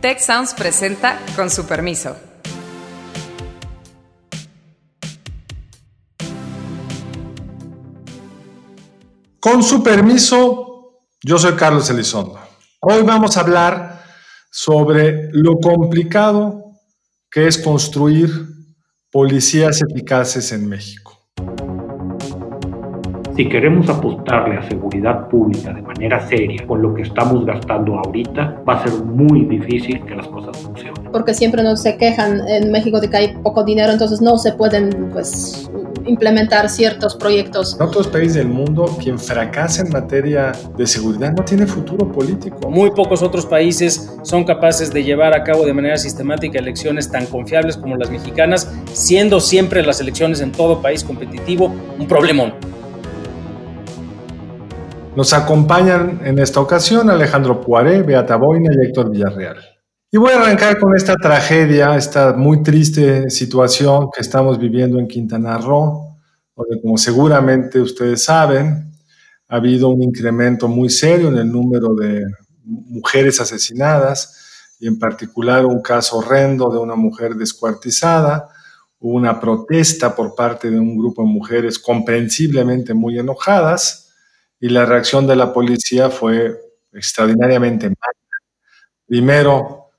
Tech Sounds presenta con su permiso. Con su permiso, yo soy Carlos Elizondo. Hoy vamos a hablar sobre lo complicado que es construir policías eficaces en México. Si queremos apostarle a seguridad pública de manera seria con lo que estamos gastando ahorita, va a ser muy difícil que las cosas funcionen. Porque siempre nos se quejan en México de que hay poco dinero, entonces no se pueden pues implementar ciertos proyectos. En otros países del mundo, quien fracasa en materia de seguridad no tiene futuro político. Muy pocos otros países son capaces de llevar a cabo de manera sistemática elecciones tan confiables como las mexicanas, siendo siempre las elecciones en todo país competitivo un problemón. Nos acompañan en esta ocasión Alejandro Puaré, Beata Boina y Héctor Villarreal. Y voy a arrancar con esta tragedia, esta muy triste situación que estamos viviendo en Quintana Roo, donde como seguramente ustedes saben, ha habido un incremento muy serio en el número de mujeres asesinadas y en particular un caso horrendo de una mujer descuartizada. Hubo una protesta por parte de un grupo de mujeres comprensiblemente muy enojadas y la reacción de la policía fue extraordinariamente mala. Primero,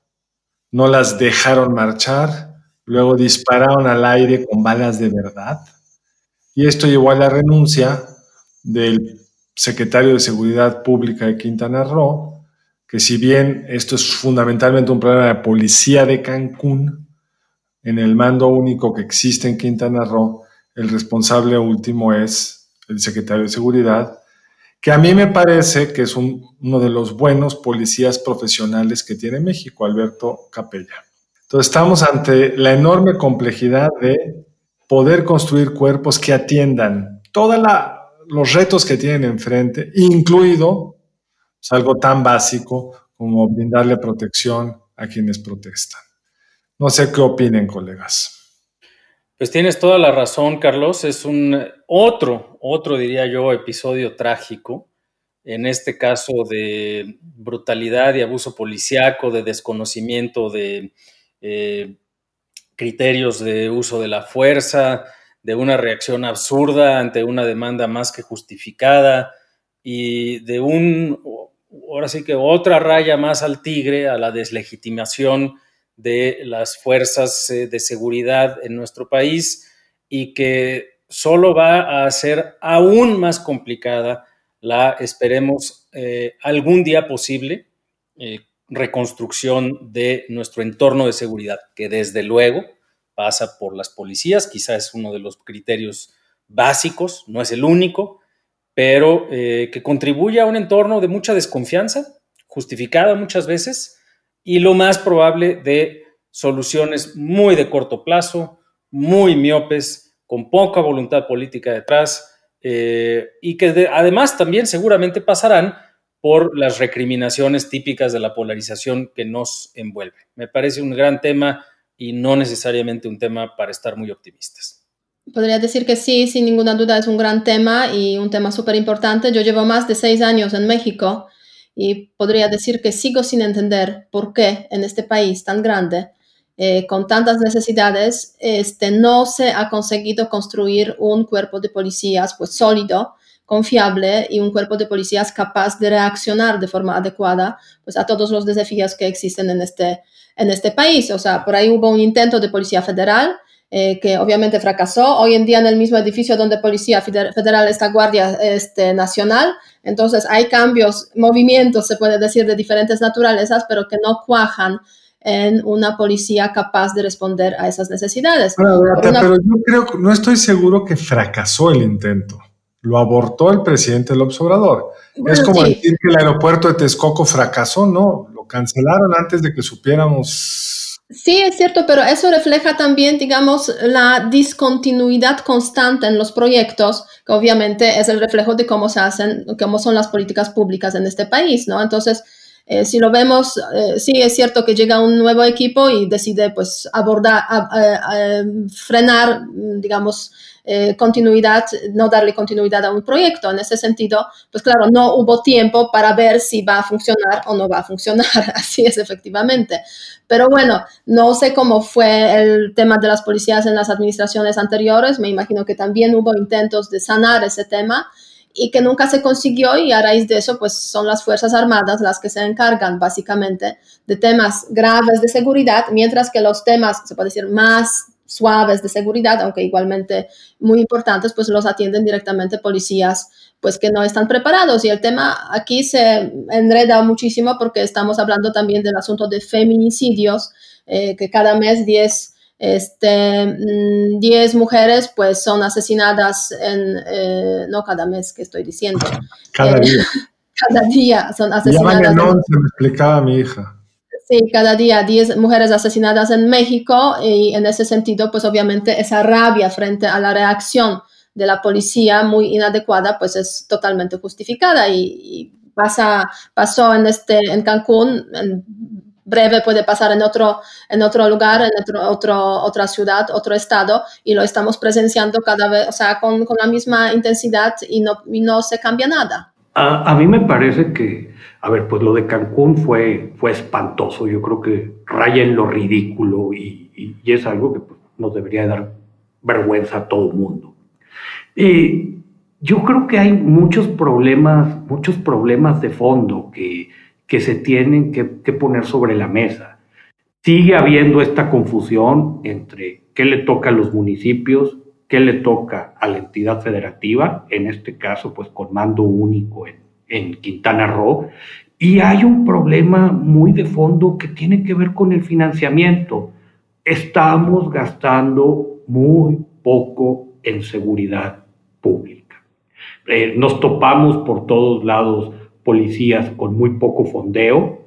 no las dejaron marchar, luego dispararon al aire con balas de verdad, y esto llevó a la renuncia del secretario de Seguridad Pública de Quintana Roo, que si bien esto es fundamentalmente un problema de policía de Cancún, en el mando único que existe en Quintana Roo, el responsable último es el secretario de Seguridad, que a mí me parece que es uno de los buenos policías profesionales que tiene México, Alberto Capella. Entonces estamos ante la enorme complejidad de poder construir cuerpos que atiendan todos los retos que tienen enfrente, incluido pues, algo tan básico como brindarle protección a quienes protestan. No sé qué opinen, colegas. Pues tienes toda la razón, Carlos. Es un otro, otro diría yo, episodio trágico. En este caso de brutalidad y abuso policiaco, de desconocimiento de eh, criterios de uso de la fuerza, de una reacción absurda ante una demanda más que justificada y de un, ahora sí que otra raya más al tigre, a la deslegitimación de las fuerzas eh, de seguridad en nuestro país y que solo va a hacer aún más complicada la, esperemos, eh, algún día posible eh, reconstrucción de nuestro entorno de seguridad, que desde luego pasa por las policías, quizás es uno de los criterios básicos, no es el único, pero que contribuye a un entorno de mucha desconfianza, justificada muchas veces, y lo más probable de soluciones muy de corto plazo, muy miopes, con poca voluntad política detrás eh, y que además también seguramente pasarán por las recriminaciones típicas de la polarización que nos envuelve. Me parece un gran tema y no necesariamente un tema para estar muy optimistas. Podría decir que sí, sin ninguna duda es un gran tema y un tema súper importante. Yo llevo más de seis años en México y podría decir que sigo sin entender por qué en este país tan grande, eh, con tantas necesidades, este, no se ha conseguido construir un cuerpo de policías pues sólido, confiable y un cuerpo de policías capaz de reaccionar de forma adecuada pues, a todos los desafíos que existen en este, en este país. O sea, por ahí hubo un intento de policía federal, eh, que obviamente fracasó. Hoy en día en el mismo edificio donde Policía Federal está Guardia este, Nacional, entonces hay cambios, movimientos, se puede decir, de diferentes naturalezas, pero que no cuajan en una policía capaz de responder a esas necesidades. Pero yo creo, no estoy seguro que fracasó el intento. Lo abortó el presidente López Obrador. es como decir que el aeropuerto de Texcoco fracasó, no, lo cancelaron antes de que supiéramos Sí, es cierto, pero eso refleja también, digamos, la discontinuidad constante en los proyectos, que obviamente es el reflejo de cómo se hacen, cómo son las políticas públicas en este país, ¿no? Entonces, Eh, si lo vemos, eh, sí es cierto que llega un nuevo equipo y decide pues abordar, frenar, digamos, eh, continuidad, no darle continuidad a un proyecto. En ese sentido, pues claro, no hubo tiempo para ver si va a funcionar o no va a funcionar. Así es, efectivamente. Pero bueno, no sé cómo fue el tema de las policías en las administraciones anteriores. Me imagino que también hubo intentos de sanar ese tema y que nunca se consiguió y a raíz de eso pues son las Fuerzas Armadas las que se encargan básicamente de temas graves de seguridad, mientras que los temas, se puede decir, más suaves de seguridad, aunque igualmente muy importantes, pues los atienden directamente policías pues que no están preparados. Y el tema aquí se enreda muchísimo porque estamos hablando también del asunto de feminicidios, eh, que cada mes 10 este, 10 mm, mujeres pues son asesinadas en, eh, no cada mes que estoy diciendo. Cada eh, día. Cada día son asesinadas. Ya se me explicaba mi hija. Sí, cada día 10 mujeres asesinadas en México y en ese sentido pues obviamente esa rabia frente a la reacción de la policía muy inadecuada pues es totalmente justificada y, pasa, pasó en, este, en Cancún, en breve puede pasar en otro, en otro lugar, en otro, otro, otra ciudad, otro estado, y lo estamos presenciando cada vez, o sea, con, con la misma intensidad y no, y no se cambia nada. A, a, mí me parece que, a ver, pues lo de Cancún fue, fue espantoso, yo creo que raya en lo ridículo y, y, es algo que pues, nos debería dar vergüenza a todo el mundo. y yo creo que hay muchos problemas, muchos problemas de fondo que, que se tienen que, poner sobre la mesa. Sigue habiendo esta confusión entre qué le toca a los municipios, qué le toca a la entidad federativa, en este caso, pues con mando único en, en Quintana Roo, y hay un problema muy de fondo que tiene que ver con el financiamiento. Estamos gastando muy poco en seguridad pública. Eh, nos topamos por todos lados policías con muy poco fondeo,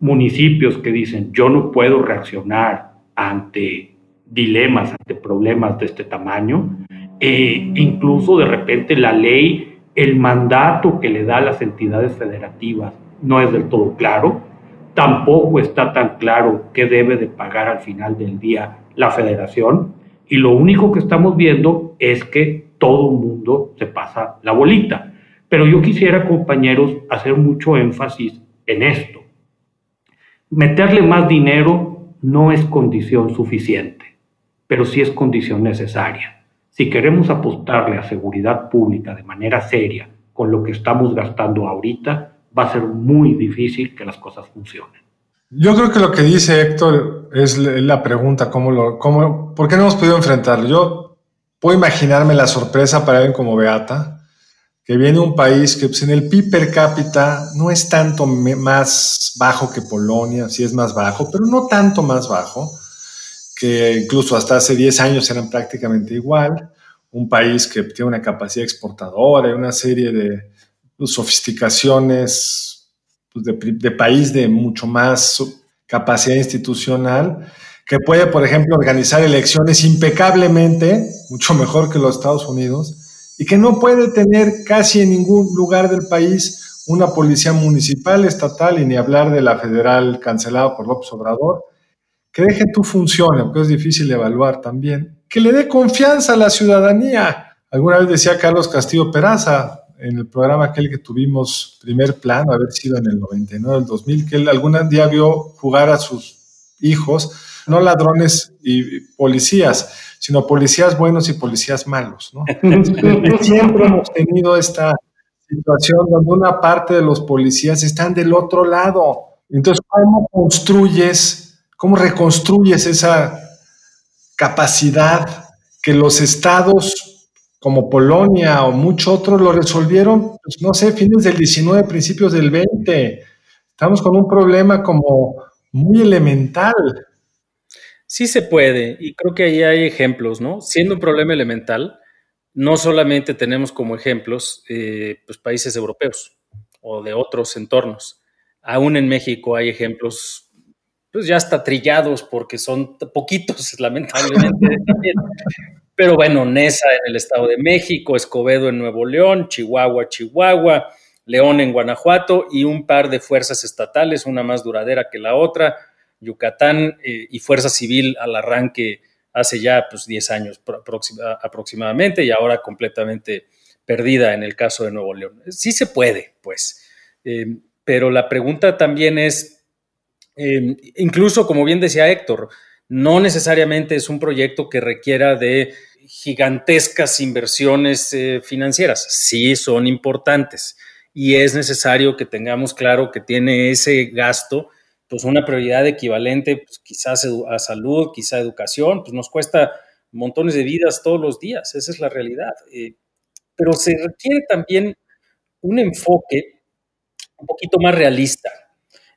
municipios que dicen yo no puedo reaccionar ante dilemas, ante problemas de este tamaño, e incluso de repente la ley, el mandato que le da a las entidades federativas no es del todo claro, tampoco está tan claro qué debe de pagar al final del día la federación, y lo único que estamos viendo es que todo el mundo se pasa la bolita. Pero yo quisiera, compañeros, hacer mucho énfasis en esto. Meterle más dinero no es condición suficiente, pero sí es condición necesaria. Si queremos apostarle a seguridad pública de manera seria con lo que estamos gastando ahorita, va a ser muy difícil que las cosas funcionen. Yo creo que lo que dice Héctor es la pregunta, ¿cómo lo, cómo, ¿por qué no hemos podido enfrentarlo? Yo puedo imaginarme la sorpresa para alguien como Beata, que viene un país que pues, en el PIB per cápita no es tanto más bajo que Polonia, sí es más bajo, pero no tanto más bajo, que incluso hasta hace 10 años eran prácticamente igual. Un país que tiene una capacidad exportadora y una serie de pues, sofisticaciones pues, de, de país de mucho más capacidad institucional, que puede, por ejemplo, organizar elecciones impecablemente, mucho mejor que los Estados Unidos, y que no puede tener casi en ningún lugar del país una policía municipal, estatal y ni hablar de la federal cancelada por López Obrador, que deje tu función, aunque es difícil evaluar también, que le dé confianza a la ciudadanía. Alguna vez decía Carlos Castillo Peraza en el programa aquel que tuvimos primer plano, haber sido en el 99, el 2000, que él algún día vio jugar a sus hijos, no ladrones y policías, sino policías buenos y policías malos. ¿no? Siempre hemos tenido esta situación donde una parte de los policías están del otro lado. Entonces, ¿cómo construyes, cómo reconstruyes esa capacidad que los estados como Polonia o muchos otros lo resolvieron, pues no sé, fines del 19, principios del 20? Estamos con un problema como muy elemental. Sí se puede, y creo que ahí hay ejemplos, ¿no? Siendo un problema elemental, no solamente tenemos como ejemplos eh, pues, países europeos o de otros entornos. Aún en México hay ejemplos, pues ya hasta trillados porque son poquitos, lamentablemente. Pero bueno, Nesa en el Estado de México, Escobedo en Nuevo León, Chihuahua, Chihuahua, León en Guanajuato y un par de fuerzas estatales, una más duradera que la otra, Yucatán eh, y Fuerza Civil al arranque hace ya pues 10 años aproximadamente y ahora completamente perdida en el caso de Nuevo León. Sí se puede, pues, eh, pero la pregunta también es, eh, incluso como bien decía Héctor, no necesariamente es un proyecto que requiera de gigantescas inversiones eh, financieras. Sí, son importantes y es necesario que tengamos claro que tiene ese gasto, pues una prioridad equivalente, pues, quizás a salud, quizá a educación, pues nos cuesta montones de vidas todos los días, esa es la realidad. Eh, pero se requiere también un enfoque un poquito más realista,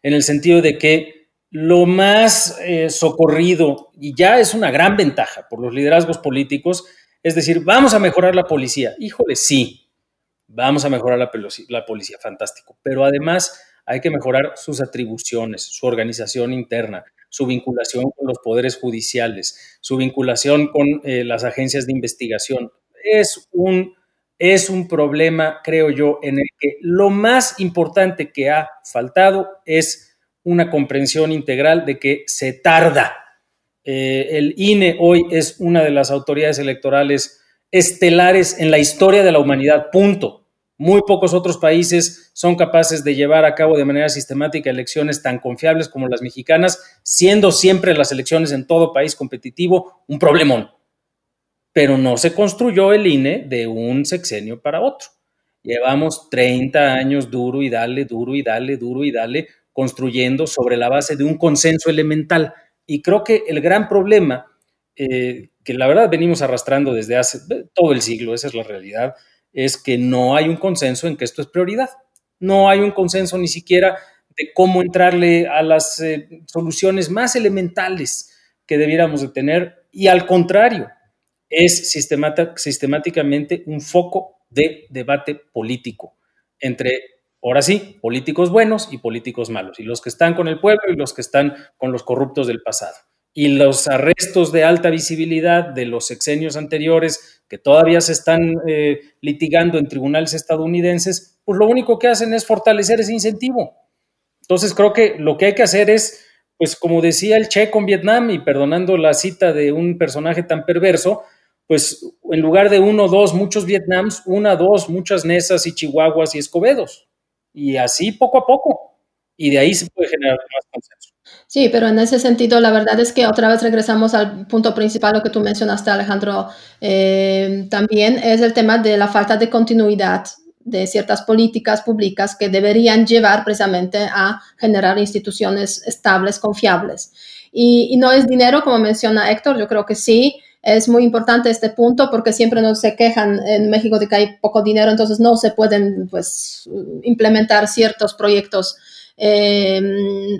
en el sentido de que lo más eh, socorrido, y ya es una gran ventaja por los liderazgos políticos, es decir, vamos a mejorar la policía. Híjole, sí, vamos a mejorar la, la policía, fantástico. Pero además hay que mejorar sus atribuciones, su organización interna, su vinculación con los poderes judiciales, su vinculación con eh, las agencias de investigación. Es un, es un problema, creo yo, en el que lo más importante que ha faltado es una comprensión integral de que se tarda. Eh, el INE hoy es una de las autoridades electorales estelares en la historia de la humanidad, punto. Muy pocos otros países son capaces de llevar a cabo de manera sistemática elecciones tan confiables como las mexicanas, siendo siempre las elecciones en todo país competitivo un problemón. Pero no se construyó el INE de un sexenio para otro. Llevamos 30 años duro y dale, duro y dale, duro y dale, construyendo sobre la base de un consenso elemental. Y creo que el gran problema, eh, que la verdad venimos arrastrando desde hace todo el siglo, esa es la realidad, es que no hay un consenso en que esto es prioridad. No hay un consenso ni siquiera de cómo entrarle a las eh, soluciones más elementales que debiéramos de tener y al contrario, es sistemáticamente un foco de debate político entre ahora sí, políticos buenos y políticos malos, y los que están con el pueblo y los que están con los corruptos del pasado. Y los arrestos de alta visibilidad de los sexenios anteriores que todavía se están eh, litigando en tribunales estadounidenses, pues lo único que hacen es fortalecer ese incentivo. Entonces creo que lo que hay que hacer es, pues como decía el Che con Vietnam, y perdonando la cita de un personaje tan perverso, pues en lugar de uno, dos, muchos Vietnams, una, dos, muchas Nesas y Chihuahuas y Escobedos y así poco a poco. Y de ahí se puede generar más consenso. Sí, pero en ese sentido, la verdad es que otra vez regresamos al punto principal, lo que tú mencionaste, Alejandro, eh, también es el tema de la falta de continuidad de ciertas políticas públicas que deberían llevar precisamente a generar instituciones estables, confiables. Y, y no es dinero, como menciona Héctor, yo creo que sí, es muy importante este punto porque siempre nos se quejan en México de que hay poco dinero, entonces no se pueden pues, implementar ciertos proyectos, em,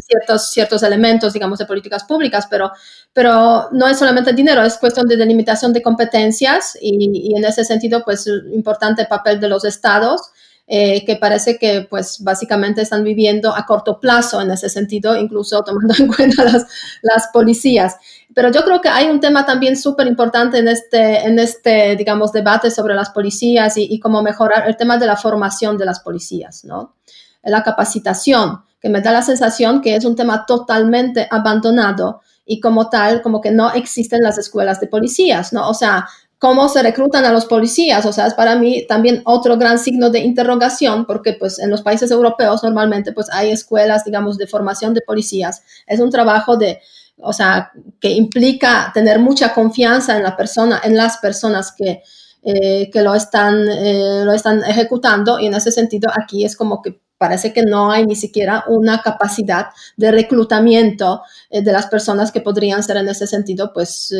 ciertos, ciertos elementos, digamos, de políticas públicas, pero, pero no es solamente dinero, es cuestión de delimitación de competencias y, y en ese sentido, pues, importante papel de los estados. Eh, que parece que pues básicamente están viviendo a corto plazo en ese sentido, incluso tomando en cuenta las, las policías. Pero yo creo que hay un tema también súper importante en este, en este, digamos, debate sobre las policías y, cómo mejorar el tema de la formación de las policías, ¿no? La capacitación, que me da la sensación que es un tema totalmente abandonado y como tal, como que no existen las escuelas de policías, ¿no? O sea, cómo se reclutan a los policías, o sea, es para mí también otro gran signo de interrogación, porque pues en los países europeos normalmente pues hay escuelas, digamos, de formación de policías. Es un trabajo de, o sea, que implica tener mucha confianza en la persona, en las personas que, eh, que lo, están, eh, lo están ejecutando y en ese sentido aquí es como que parece que no hay ni siquiera una capacidad de reclutamiento eh, de las personas que podrían ser en ese sentido pues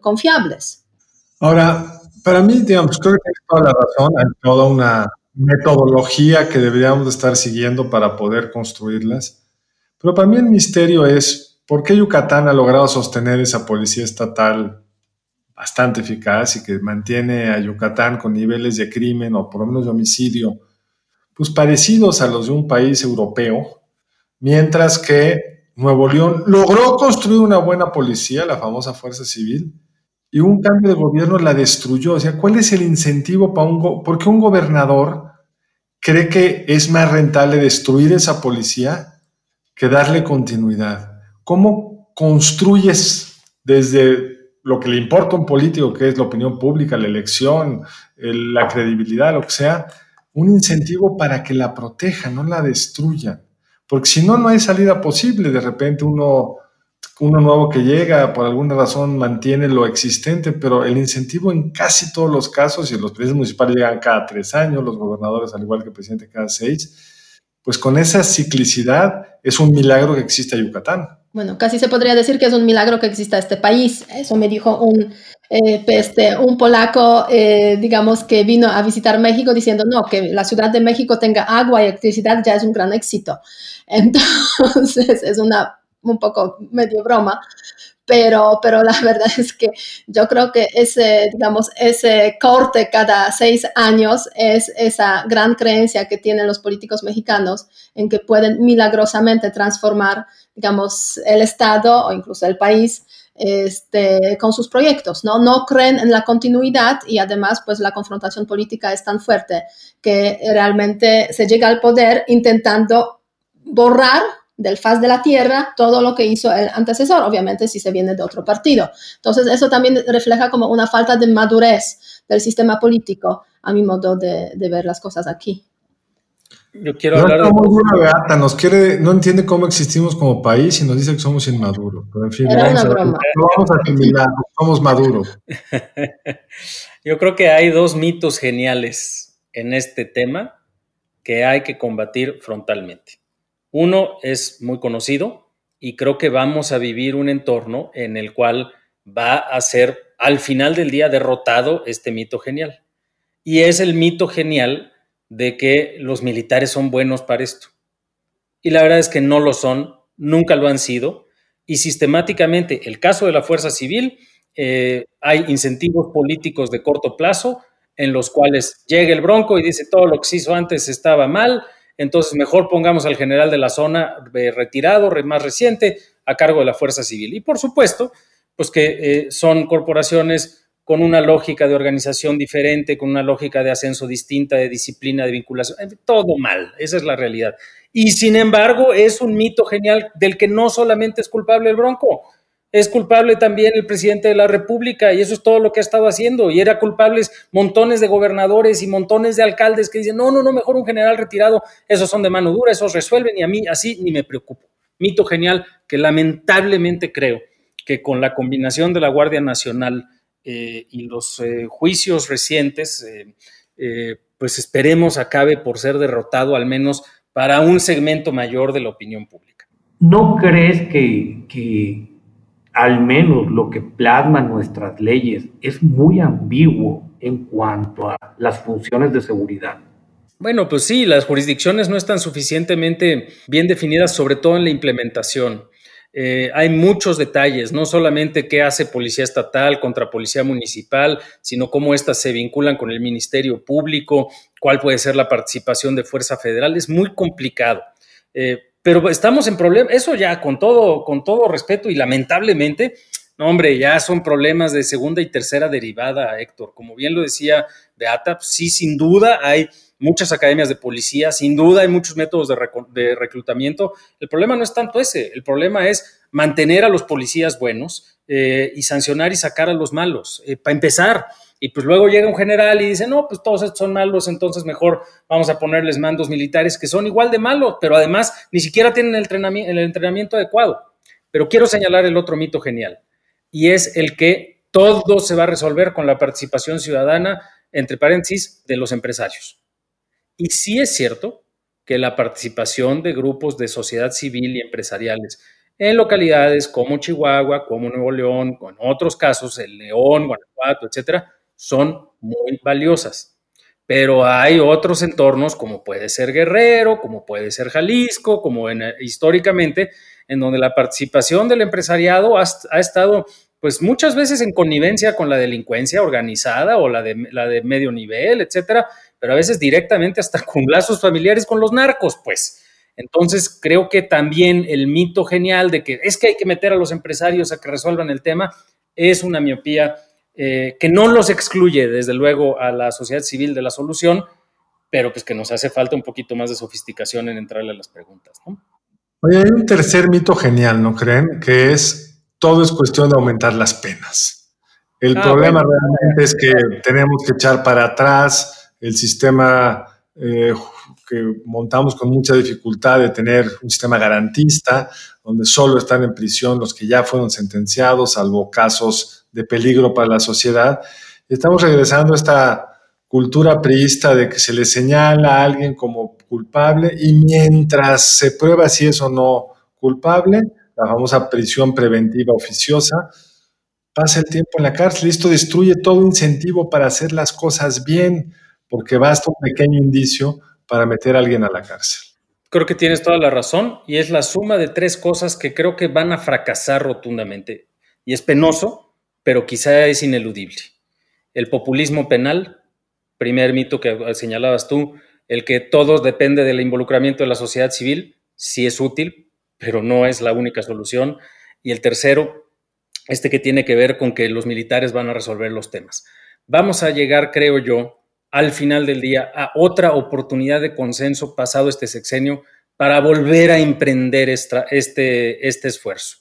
confiables. Ahora, para mí, digamos, creo que toda la razón, hay toda una metodología que deberíamos estar siguiendo para poder construirlas, pero para mí el misterio es ¿Por qué Yucatán ha logrado sostener esa policía estatal bastante eficaz y que mantiene a Yucatán con niveles de crimen o por lo menos de homicidio, pues parecidos a los de un país europeo, mientras que Nuevo León logró construir una buena policía, la famosa Fuerza Civil, y un cambio de gobierno la destruyó. O sea, ¿cuál es el incentivo para un... Porque un gobernador cree que es más rentable destruir esa policía que darle continuidad. ¿Cómo construyes desde lo que le importa a un político, que es la opinión pública, la elección, la credibilidad, lo que sea, un incentivo para que la proteja, no la destruya? Porque si no, no hay salida posible. De repente uno uno nuevo que llega, por alguna razón mantiene lo existente, pero el incentivo en casi todos los casos, y los presidentes municipales llegan cada tres años, los gobernadores al igual que el presidente cada seis, pues con esa ciclicidad es un milagro que existe Yucatán. Bueno, casi se podría decir que es un milagro que exista este país. Eso me dijo un, eh, este, un polaco, eh, digamos, que vino a visitar México diciendo, no, que la Ciudad de México tenga agua y electricidad ya es un gran éxito. Entonces, es una un poco medio broma, pero, pero la verdad es que yo creo que ese, digamos, ese corte cada seis años es esa gran creencia que tienen los políticos mexicanos en que pueden milagrosamente transformar, digamos, el Estado o incluso el país este, con sus proyectos, ¿no? No creen en la continuidad y además, pues la confrontación política es tan fuerte que realmente se llega al poder intentando borrar del faz de la tierra todo lo que hizo el antecesor, obviamente si se viene de otro partido. Entonces, eso también refleja como una falta de madurez del sistema político, a mi modo de, ver las cosas aquí. Yo quiero hablar de... nos quiere, no entiende cómo existimos como país y nos dice que somos inmaduros. Pero en fin, vamos, a, vamos a somos maduros. Yo creo que hay dos mitos geniales en este tema que hay que combatir frontalmente. Uno es muy conocido y creo que vamos a vivir un entorno en el cual va a ser al final del día derrotado este mito genial. Y es el mito genial de que los militares son buenos para esto. Y la verdad es que no lo son, nunca lo han sido. Y sistemáticamente, el caso de la Fuerza Civil, eh, hay incentivos políticos de corto plazo en los cuales llega el bronco y dice todo lo que se hizo antes estaba mal, entonces mejor pongamos al general de la zona eh, retirado, más reciente, a cargo de la Fuerza Civil. Y por supuesto, pues que eh, son corporaciones con una lógica de organización diferente, con una lógica de ascenso distinta, de disciplina, de vinculación, todo mal, esa es la realidad. Y sin embargo, es un mito genial del que no solamente es culpable el Bronco, es culpable también el presidente de la República y eso es todo lo que ha estado haciendo. Y era culpables montones de gobernadores y montones de alcaldes que dicen, no, no, no, mejor un general retirado, esos son de mano dura, esos resuelven y a mí así ni me preocupo. Mito genial que lamentablemente creo que con la combinación de la Guardia Nacional eh, y los eh, juicios recientes, eh, pues esperemos acabe por ser derrotado al menos para un segmento mayor de la opinión pública. ¿No crees que, que al menos lo que plasman nuestras leyes es muy ambiguo en cuanto a las funciones de seguridad. Bueno, pues sí, las jurisdicciones no están suficientemente bien definidas, sobre todo en la implementación. Eh, hay muchos detalles, no solamente qué hace policía estatal contra policía municipal, sino cómo éstas se vinculan con el Ministerio Público, cuál puede ser la participación de Fuerza Federal. Es muy complicado. Eh, pero estamos en problemas, eso ya con todo, con todo respeto y lamentablemente, no hombre, ya son problemas de segunda y tercera derivada, Héctor. Como bien lo decía Beata, pues sí, sin duda hay muchas academias de policía, sin duda hay muchos métodos de, reclutamiento. El problema no es tanto ese, el problema es mantener a los policías buenos eh, y sancionar y sacar a los malos. Eh, para empezar, y pues luego llega un general y dice, no, pues todos estos son malos, entonces mejor vamos a ponerles mandos militares que son igual de malos, pero además ni siquiera tienen el entrenamiento, el entrenamiento adecuado. Pero quiero señalar el otro mito genial, y es el que todo se va a resolver con la participación ciudadana, entre paréntesis, de los empresarios. Y sí es cierto que la participación de grupos de sociedad civil y empresariales en localidades como Chihuahua, como Nuevo León, con otros casos, el León, Guanajuato, etcétera, son muy valiosas. Pero hay otros entornos, como puede ser Guerrero, como puede ser Jalisco, como en, históricamente, en donde la participación del empresariado ha, estado pues muchas veces en connivencia con la delincuencia organizada o la de, la de medio nivel, etcétera, pero a veces directamente hasta con lazos familiares con los narcos, pues. Entonces, creo que también el mito genial de que es que hay que meter a los empresarios a que resuelvan el tema es una miopía eh, que no los excluye, desde luego, a la sociedad civil de la solución, pero pues que nos hace falta un poquito más de sofisticación en entrarle a las preguntas. ¿no? Oye, hay un tercer mito genial, ¿no creen? Que es todo es cuestión de aumentar las penas. El ah, problema realmente es que tenemos que echar para atrás el sistema eh, que montamos con mucha dificultad de tener un sistema garantista, donde solo están en prisión los que ya fueron sentenciados, salvo casos de peligro para la sociedad. Estamos regresando a esta cultura priista de que se le señala a alguien como culpable y mientras se prueba si es o no culpable, la famosa prisión preventiva oficiosa, pasa el tiempo en la cárcel y esto destruye todo incentivo para hacer las cosas bien, porque basta un pequeño indicio para meter a alguien a la cárcel. Creo que tienes toda la razón y es la suma de tres cosas que creo que van a fracasar rotundamente. Y es penoso, pero quizá es ineludible. El populismo penal, primer mito que señalabas tú, el que todo depende del involucramiento de la sociedad civil, sí es útil, pero no es la única solución. Y el tercero, este que tiene que ver con que los militares van a resolver los temas. Vamos a llegar, creo yo, al final del día a otra oportunidad de consenso pasado este sexenio para volver a emprender este, este esfuerzo.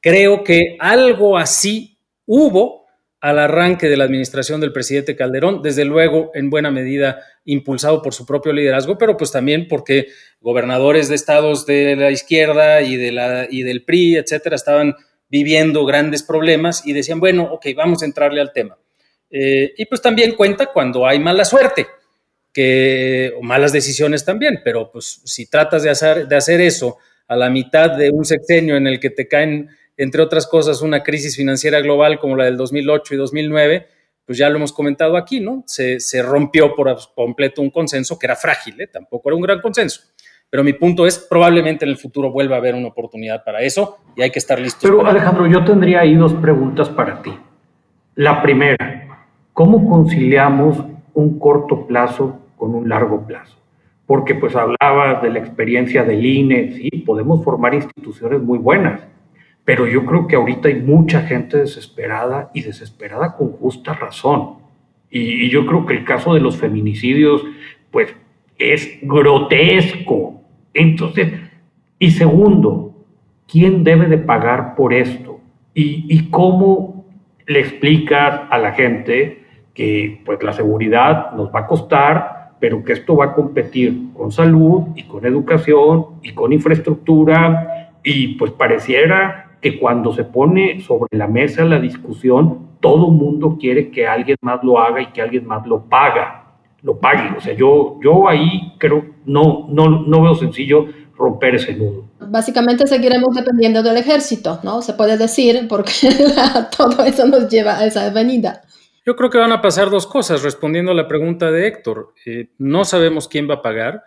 Creo que algo así hubo al arranque de la administración del presidente Calderón, desde luego en buena medida impulsado por su propio liderazgo, pero pues también porque gobernadores de estados de la izquierda y, del PRI, etcétera, estaban viviendo grandes problemas y decían, bueno, ok, vamos a entrarle al tema. Eh, y pues también cuenta cuando hay mala suerte, que, o malas decisiones también, pero pues si tratas de hacer, de hacer eso a la mitad de un sexenio en el que te caen entre otras cosas, una crisis financiera global como la del 2008 y 2009, pues ya lo hemos comentado aquí, ¿no? Se, rompió por completo un consenso que era frágil, ¿eh? tampoco era un gran consenso. Pero mi punto es, probablemente en el futuro vuelva a haber una oportunidad para eso y hay que estar listos. Pero Alejandro, yo tendría ahí dos preguntas para ti. La primera, ¿cómo conciliamos un corto plazo con un largo plazo? Porque pues hablabas de la experiencia del INE, sí, podemos formar instituciones muy buenas, pero yo creo que ahorita hay mucha gente desesperada y desesperada con justa razón. Y, yo creo que el caso de los feminicidios, pues, es grotesco. Entonces, y segundo, ¿quién debe de pagar por esto? ¿Y, y cómo le explicas a la gente que, pues, la seguridad nos va a costar, pero que esto va a competir con salud y con educación y con infraestructura y pues pareciera que cuando se pone sobre la mesa la discusión, todo mundo quiere que alguien más lo haga y que alguien más lo paga, lo pague. O sea, yo, yo ahí creo, no, no, no veo sencillo romper ese nudo. Básicamente seguiremos dependiendo del ejército, ¿no? Se puede decir, porque todo eso nos lleva a esa avenida. Yo creo que van a pasar dos cosas, respondiendo a la pregunta de Héctor. Eh, no sabemos quién va a pagar,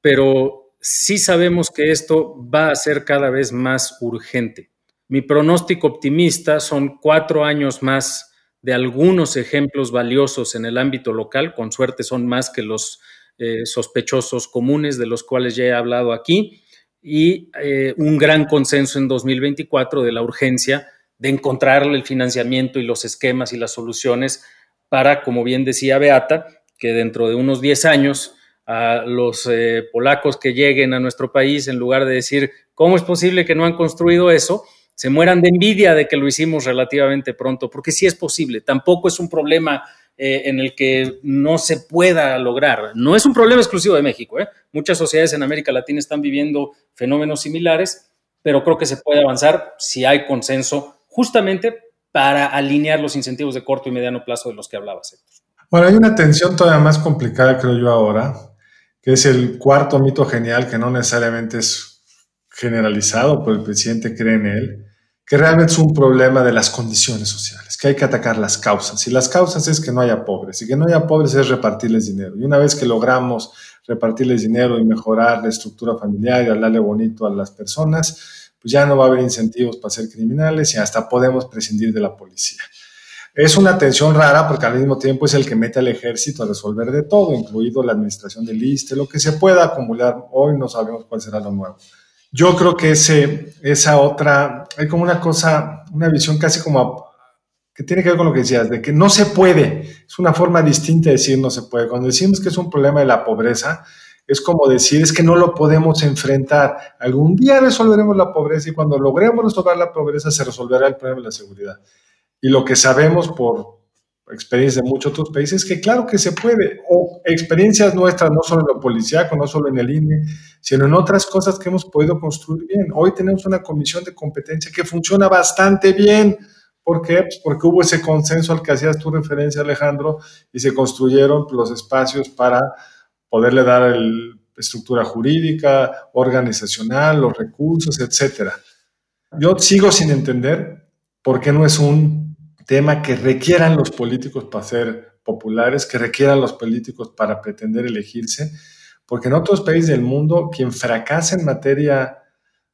pero sí sabemos que esto va a ser cada vez más urgente. Mi pronóstico optimista son cuatro años más de algunos ejemplos valiosos en el ámbito local, con suerte son más que los eh, sospechosos comunes de los cuales ya he hablado aquí, y eh, un gran consenso en 2024 de la urgencia de encontrar el financiamiento y los esquemas y las soluciones para, como bien decía Beata, que dentro de unos 10 años a los eh, polacos que lleguen a nuestro país, en lugar de decir, ¿cómo es posible que no han construido eso? Se mueran de envidia de que lo hicimos relativamente pronto, porque sí es posible, tampoco es un problema eh, en el que no se pueda lograr. No es un problema exclusivo de México, ¿eh? muchas sociedades en América Latina están viviendo fenómenos similares, pero creo que se puede avanzar si hay consenso justamente para alinear los incentivos de corto y mediano plazo de los que hablabas, Bueno, hay una tensión todavía más complicada, creo yo ahora, que es el cuarto mito genial, que no necesariamente es generalizado, pero el presidente cree en él, que realmente es un problema de las condiciones sociales, que hay que atacar las causas. Y las causas es que no haya pobres, y que no haya pobres es repartirles dinero. Y una vez que logramos repartirles dinero y mejorar la estructura familiar y hablarle bonito a las personas, pues ya no va a haber incentivos para ser criminales y hasta podemos prescindir de la policía. Es una tensión rara porque al mismo tiempo es el que mete al ejército a resolver de todo, incluido la administración del ISTE, lo que se pueda acumular. Hoy no sabemos cuál será lo nuevo. Yo creo que ese, esa otra, hay como una cosa, una visión casi como que tiene que ver con lo que decías, de que no se puede. Es una forma distinta de decir no se puede. Cuando decimos que es un problema de la pobreza, es como decir, es que no lo podemos enfrentar. Algún día resolveremos la pobreza y cuando logremos resolver la pobreza se resolverá el problema de la seguridad. Y lo que sabemos por experiencia de muchos otros países es que claro que se puede, o experiencias nuestras, no solo en lo policíaco, no solo en el INE, sino en otras cosas que hemos podido construir bien. Hoy tenemos una comisión de competencia que funciona bastante bien ¿Por qué? Pues porque hubo ese consenso al que hacías tu referencia, Alejandro, y se construyeron los espacios para poderle dar estructura jurídica, organizacional, los recursos, etc. Yo sigo sin entender por qué no es un tema que requieran los políticos para ser populares, que requieran los políticos para pretender elegirse, porque en otros países del mundo quien fracasa en materia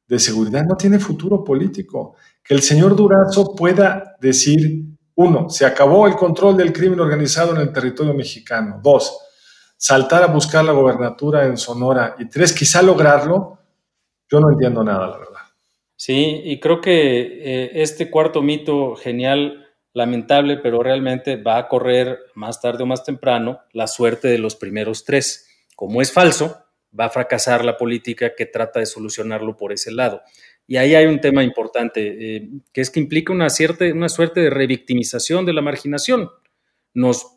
de seguridad no tiene futuro político que el señor Durazo pueda decir, uno, se acabó el control del crimen organizado en el territorio mexicano. Dos, saltar a buscar la gobernatura en Sonora. Y tres, quizá lograrlo. Yo no entiendo nada, la verdad. Sí, y creo que eh, este cuarto mito genial, lamentable, pero realmente va a correr más tarde o más temprano la suerte de los primeros tres. Como es falso, va a fracasar la política que trata de solucionarlo por ese lado. Y ahí hay un tema importante, eh, que es que implica una, suerte de revictimización de la marginación. Nos,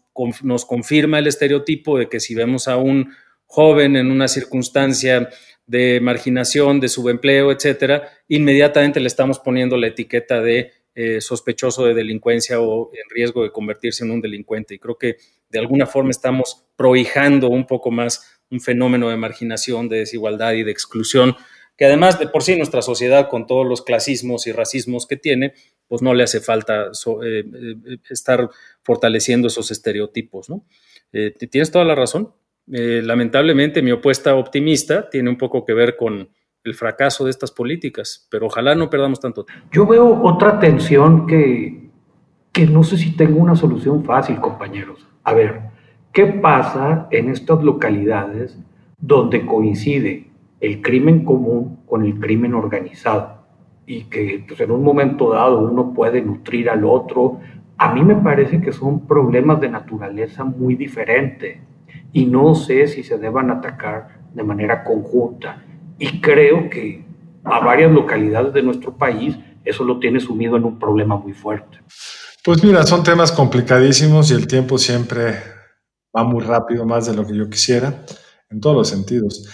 nos confirma el estereotipo de que si vemos a un joven en una circunstancia de marginación, de subempleo, etcétera, inmediatamente le estamos poniendo la etiqueta de eh, sospechoso de delincuencia o en riesgo de convertirse en un delincuente. Y creo que de alguna forma estamos prohijando un poco más un fenómeno de marginación, de desigualdad y de exclusión que además de por sí nuestra sociedad con todos los clasismos y racismos que tiene, pues no le hace falta eh, eh, estar fortaleciendo esos estereotipos, ¿no? Tienes toda la razón. lamentablemente mi opuesta optimista tiene un poco que ver con el fracaso de estas políticas, pero ojalá no perdamos tanto tiempo. Yo veo otra tensión que, que no sé si tengo una solución fácil, compañeros. A ver, ¿qué pasa en estas localidades donde coincide el crimen común con el crimen organizado y que pues, en un momento dado uno puede nutrir al otro. A mí me parece que son problemas de naturaleza muy diferente y no sé si se deban atacar de manera conjunta. Y creo que a varias localidades de nuestro país eso lo tiene sumido en un problema muy fuerte. Pues mira, son temas complicadísimos y el tiempo siempre va muy rápido, más de lo que yo quisiera, en todos los sentidos.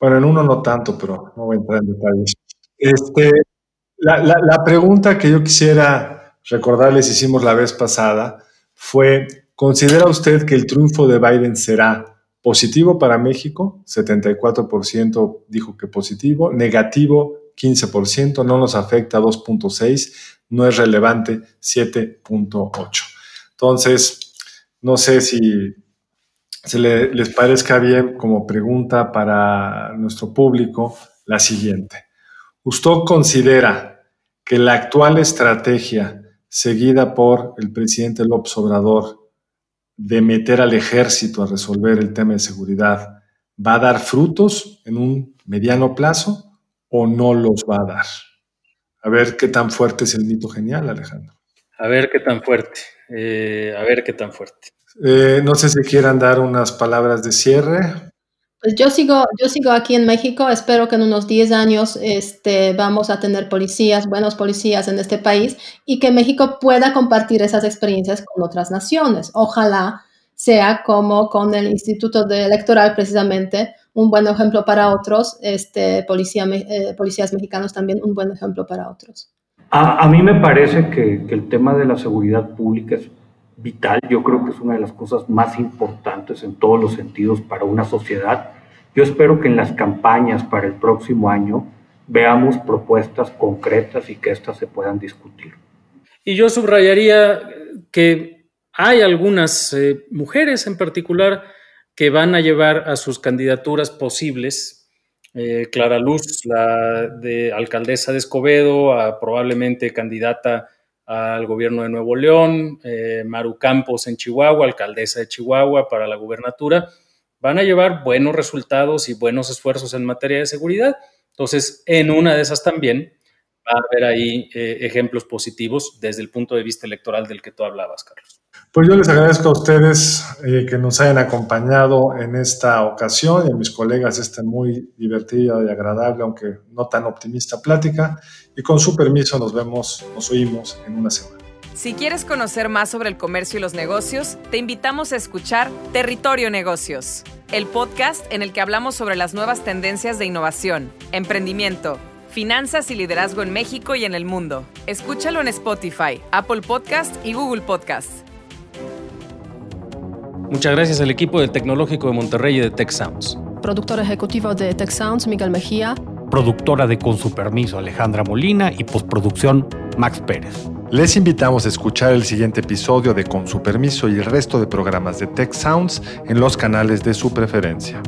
Bueno, en uno no tanto, pero no voy a entrar en detalles. Este, la, pregunta que yo quisiera recordarles, hicimos la vez pasada, fue, ¿considera usted que el triunfo de Biden será positivo para México? 74% dijo que positivo, negativo 15%, no nos afecta 2.6%, no es relevante 7.8%. Entonces, no sé si se les parezca bien como pregunta para nuestro público la siguiente. ¿Usted considera que la actual estrategia seguida por el presidente López Obrador de meter al ejército a resolver el tema de seguridad va a dar frutos en un mediano plazo o no los va a dar? A ver qué tan fuerte es el mito genial, Alejandro. A ver qué tan fuerte, eh, a ver qué tan fuerte. Eh, no sé si quieran dar unas palabras de cierre. Pues yo sigo, yo sigo aquí en México, espero que en unos 10 años este, vamos a tener policías, buenos policías en este país y que México pueda compartir esas experiencias con otras naciones. Ojalá sea como con el Instituto Electoral precisamente, un buen ejemplo para otros, este, policía, eh, policías mexicanos también un buen ejemplo para otros. A, mí me parece que, que el tema de la seguridad pública es vital, yo creo que es una de las cosas más importantes en todos los sentidos para una sociedad. Yo espero que en las campañas para el próximo año veamos propuestas concretas y que éstas se puedan discutir. Y yo subrayaría que hay algunas eh, mujeres en particular que van a llevar a sus candidaturas posibles. Eh, Clara Luz, la de alcaldesa de Escobedo, a probablemente candidata al gobierno de Nuevo León, eh, Maru Campos en Chihuahua, alcaldesa de Chihuahua para la gubernatura, van a llevar buenos resultados y buenos esfuerzos en materia de seguridad. Entonces, en una de esas también va a haber ahí eh, ejemplos positivos desde el punto de vista electoral del que tú hablabas, Carlos. Pues yo les agradezco a ustedes eh, que nos hayan acompañado en esta ocasión y a mis colegas esta muy divertida y agradable, aunque no tan optimista plática. Y con su permiso nos vemos, nos oímos en una semana. Si quieres conocer más sobre el comercio y los negocios, te invitamos a escuchar Territorio Negocios, el podcast en el que hablamos sobre las nuevas tendencias de innovación, emprendimiento, finanzas y liderazgo en México y en el mundo. Escúchalo en Spotify, Apple Podcast y Google Podcast. Muchas gracias al equipo del Tecnológico de Monterrey y de Tech Sounds. Productor ejecutivo de Tech Sounds, Miguel Mejía. Productora de Con su permiso, Alejandra Molina. Y postproducción, Max Pérez. Les invitamos a escuchar el siguiente episodio de Con su permiso y el resto de programas de Tech Sounds en los canales de su preferencia.